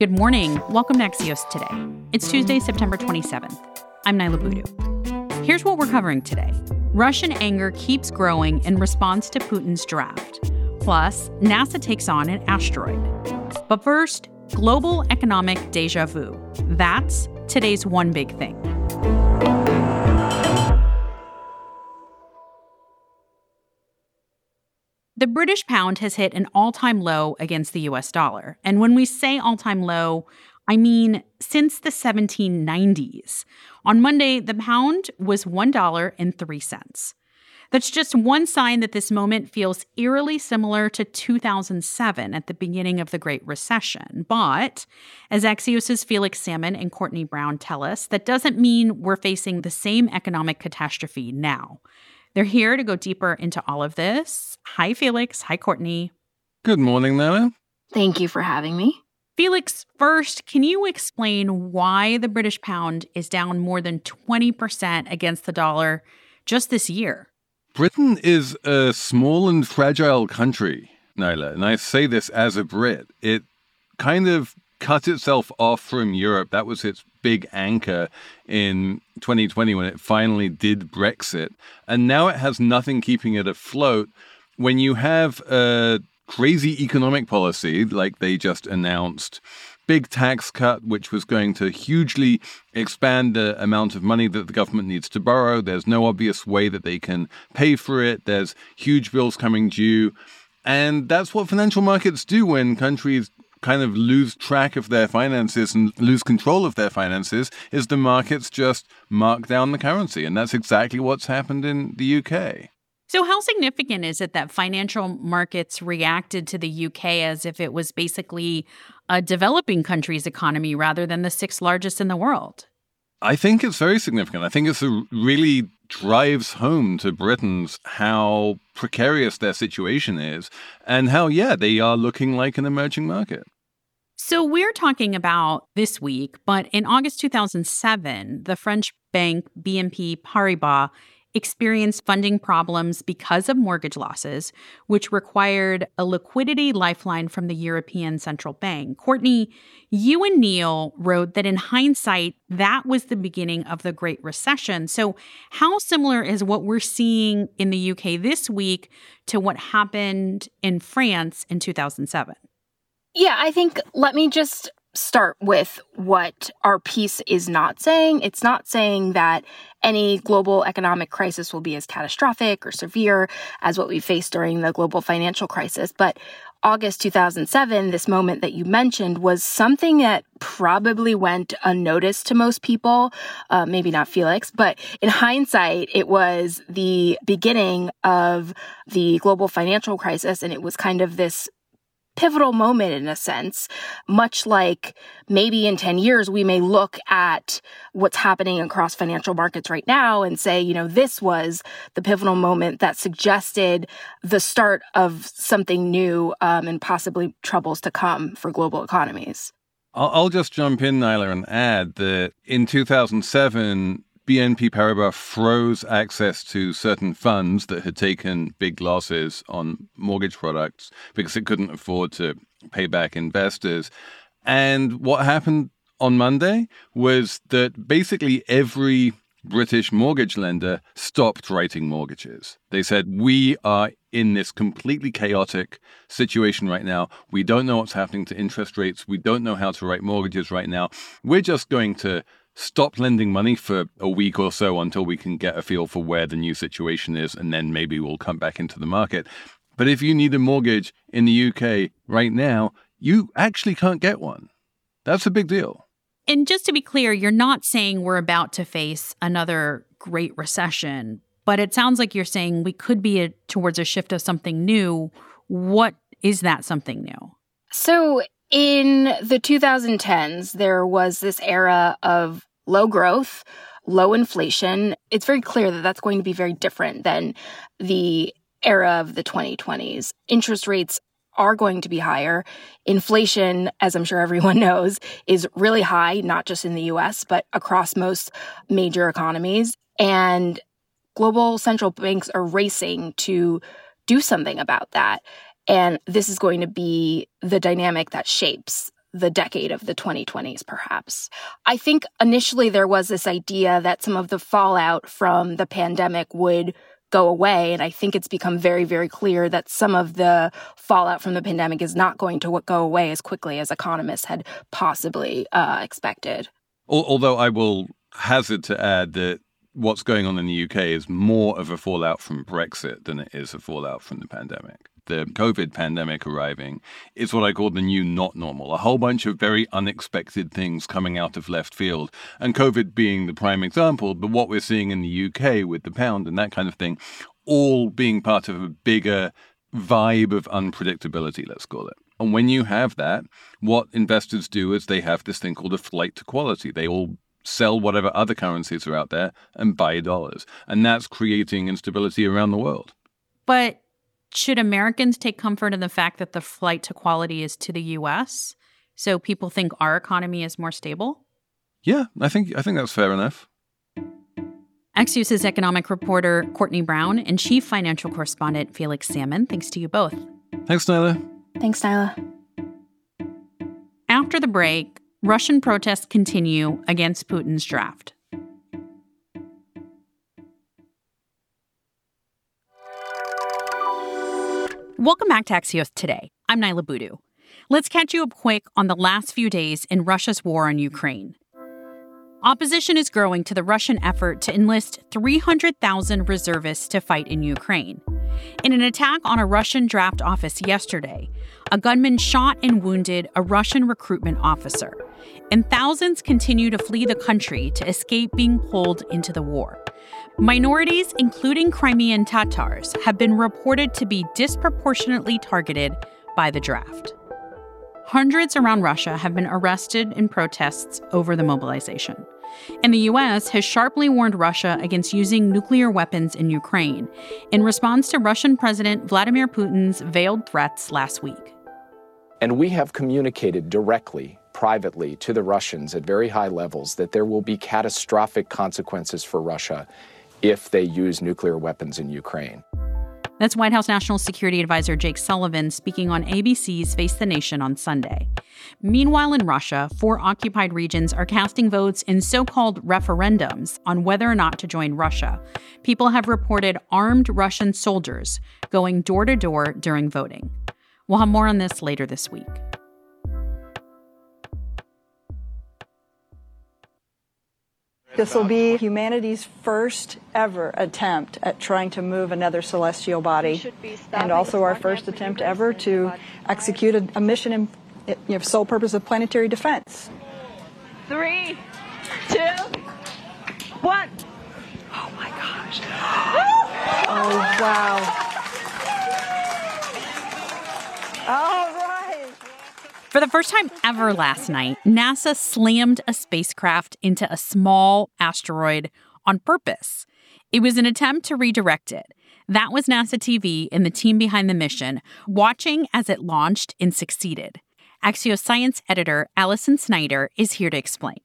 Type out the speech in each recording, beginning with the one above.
Good morning. Welcome to Axios Today. It's Tuesday, September 27th. I'm Niala Boodhoo. Here's what we're covering today Russian anger keeps growing in response to Putin's draft. Plus, NASA takes on an asteroid. But first, global economic deja vu. That's today's one big thing. The British pound has hit an all time low against the US dollar. And when we say all time low, I mean since the 1790s. On Monday, the pound was $1.03. That's just one sign that this moment feels eerily similar to 2007 at the beginning of the Great Recession. But as Axios' Felix Salmon and Courtney Brown tell us, that doesn't mean we're facing the same economic catastrophe now. They're here to go deeper into all of this. Hi, Felix. Hi, Courtney. Good morning, Nana. Thank you for having me. Felix, first, can you explain why the British pound is down more than 20% against the dollar just this year? Britain is a small and fragile country, Niala, and I say this as a Brit. It kind of cut itself off from Europe. That was its big anchor in 2020 when it finally did Brexit. And now it has nothing keeping it afloat. When you have a crazy economic policy like they just announced, big tax cut, which was going to hugely expand the amount of money that the government needs to borrow. There's no obvious way that they can pay for it. There's huge bills coming due. And that's what financial markets do when countries kind of lose track of their finances and lose control of their finances is the markets just mark down the currency. And that's exactly what's happened in the UK. So, how significant is it that financial markets reacted to the UK as if it was basically a developing country's economy rather than the sixth largest in the world? I think it's very significant. I think it really drives home to Britons how precarious their situation is and how, yeah, they are looking like an emerging market. So we're talking about this week, but in August 2007, the French bank BNP Paribas experienced funding problems because of mortgage losses, which required a liquidity lifeline from the European Central Bank. Courtney, you and Neil wrote that in hindsight, that was the beginning of the Great Recession. So, how similar is what we're seeing in the UK this week to what happened in France in 2007? Yeah, I think let me just start with what our piece is not saying. It's not saying that any global economic crisis will be as catastrophic or severe as what we faced during the global financial crisis. But August 2007, this moment that you mentioned, was something that probably went unnoticed to most people. Uh, maybe not Felix, but in hindsight, it was the beginning of the global financial crisis. And it was kind of this pivotal moment in a sense, much like maybe in 10 years, we may look at what's happening across financial markets right now and say, you know, this was the pivotal moment that suggested the start of something new um, and possibly troubles to come for global economies. I'll, just jump in, Niala, and add that in 2007, BNP Paribas froze access to certain funds that had taken big losses on mortgage products because it couldn't afford to pay back investors. And what happened on Monday was that basically every British mortgage lender stopped writing mortgages. They said, We are in this completely chaotic situation right now. We don't know what's happening to interest rates. We don't know how to write mortgages right now. We're just going to stop lending money for a week or so until we can get a feel for where the new situation is, and then maybe we'll come back into the market. But if you need a mortgage in the UK right now, you actually can't get one. That's a big deal. And just to be clear, you're not saying we're about to face another great recession, but it sounds like you're saying we could be a, towards a shift of something new. What is that something new? So, in the 2010s, there was this era of low growth, low inflation. It's very clear that that's going to be very different than the era of the 2020s. Interest rates are going to be higher. Inflation, as I'm sure everyone knows, is really high, not just in the US, but across most major economies. And global central banks are racing to do something about that. And this is going to be the dynamic that shapes the decade of the 2020s, perhaps. I think initially there was this idea that some of the fallout from the pandemic would go away. And I think it's become very, very clear that some of the fallout from the pandemic is not going to go away as quickly as economists had possibly uh, expected. Although I will hazard to add that what's going on in the UK is more of a fallout from Brexit than it is a fallout from the pandemic the COVID pandemic arriving is what I call the new not normal. A whole bunch of very unexpected things coming out of left field. And COVID being the prime example, but what we're seeing in the UK with the pound and that kind of thing, all being part of a bigger vibe of unpredictability, let's call it. And when you have that, what investors do is they have this thing called a flight to quality. They all sell whatever other currencies are out there and buy dollars. And that's creating instability around the world. But should Americans take comfort in the fact that the flight to quality is to the US? So people think our economy is more stable? Yeah, I think I think that's fair enough. Axios' economic reporter Courtney Brown and chief financial correspondent Felix Salmon. Thanks to you both. Thanks, Niala. Thanks, Niala. After the break, Russian protests continue against Putin's draft. Welcome back to Axios Today. I'm Niala Boodhoo. Let's catch you up quick on the last few days in Russia's war on Ukraine. Opposition is growing to the Russian effort to enlist 300,000 reservists to fight in Ukraine. In an attack on a Russian draft office yesterday, a gunman shot and wounded a Russian recruitment officer, and thousands continue to flee the country to escape being pulled into the war. Minorities, including Crimean Tatars, have been reported to be disproportionately targeted by the draft. Hundreds around Russia have been arrested in protests over the mobilization. And the U.S. has sharply warned Russia against using nuclear weapons in Ukraine in response to Russian President Vladimir Putin's veiled threats last week. And we have communicated directly, privately, to the Russians at very high levels that there will be catastrophic consequences for Russia if they use nuclear weapons in Ukraine. That's White House National Security Advisor Jake Sullivan speaking on ABC's Face the Nation on Sunday. Meanwhile, in Russia, four occupied regions are casting votes in so called referendums on whether or not to join Russia. People have reported armed Russian soldiers going door to door during voting. We'll have more on this later this week. This will be humanity's first ever attempt at trying to move another celestial body, and also our first attempt ever to execute a, a mission in you know, sole purpose of planetary defense. Three, two, one. Oh my gosh. oh, wow. All right. For the first time ever last night, NASA slammed a spacecraft into a small asteroid on purpose. It was an attempt to redirect it. That was NASA TV and the team behind the mission, watching as it launched and succeeded. Axios science editor Alison Snyder is here to explain.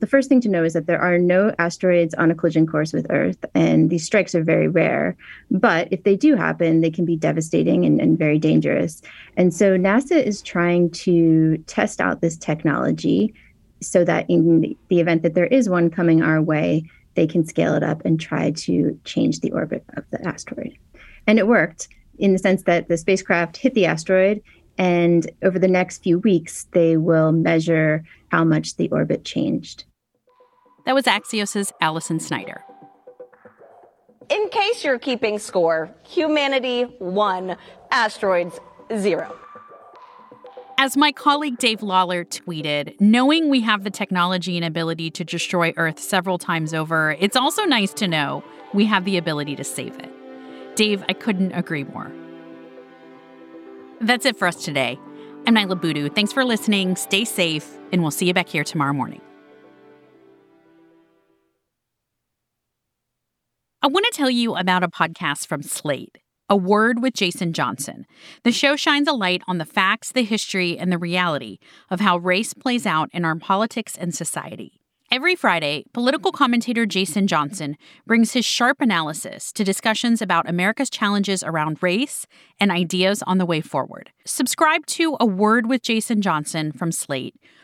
The first thing to know is that there are no asteroids on a collision course with Earth, and these strikes are very rare. But if they do happen, they can be devastating and, and very dangerous. And so NASA is trying to test out this technology so that in the event that there is one coming our way, they can scale it up and try to change the orbit of the asteroid. And it worked in the sense that the spacecraft hit the asteroid and over the next few weeks, they will measure how much the orbit changed. That was Axios' Alison Snyder. In case you're keeping score, humanity one, asteroids zero. As my colleague Dave Lawler tweeted, knowing we have the technology and ability to destroy Earth several times over, it's also nice to know we have the ability to save it. Dave, I couldn't agree more. That's it for us today. I'm Niala Boodhoo. Thanks for listening. Stay safe, and we'll see you back here tomorrow morning. I want to tell you about a podcast from Slate, A Word with Jason Johnson. The show shines a light on the facts, the history, and the reality of how race plays out in our politics and society. Every Friday, political commentator Jason Johnson brings his sharp analysis to discussions about America's challenges around race and ideas on the way forward. Subscribe to A Word with Jason Johnson from Slate,